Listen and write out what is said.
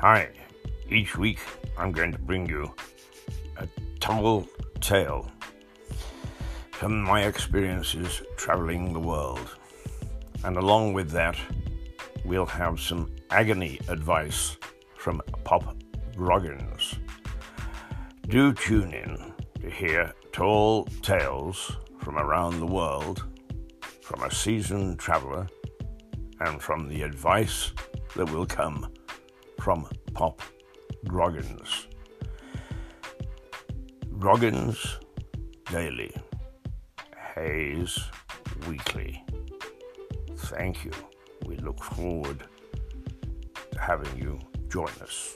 Hi, each week I'm going to bring you a tumble tale from my experiences traveling the world. And along with that, we'll have some agony advice from Pop Groggins. Do tune in to hear tall tales from around the world, from a seasoned traveler, and from the advice that will come from Pop Groggins. Groggins Daily, Hayes Weekly. Thank you. We look forward to having you join us.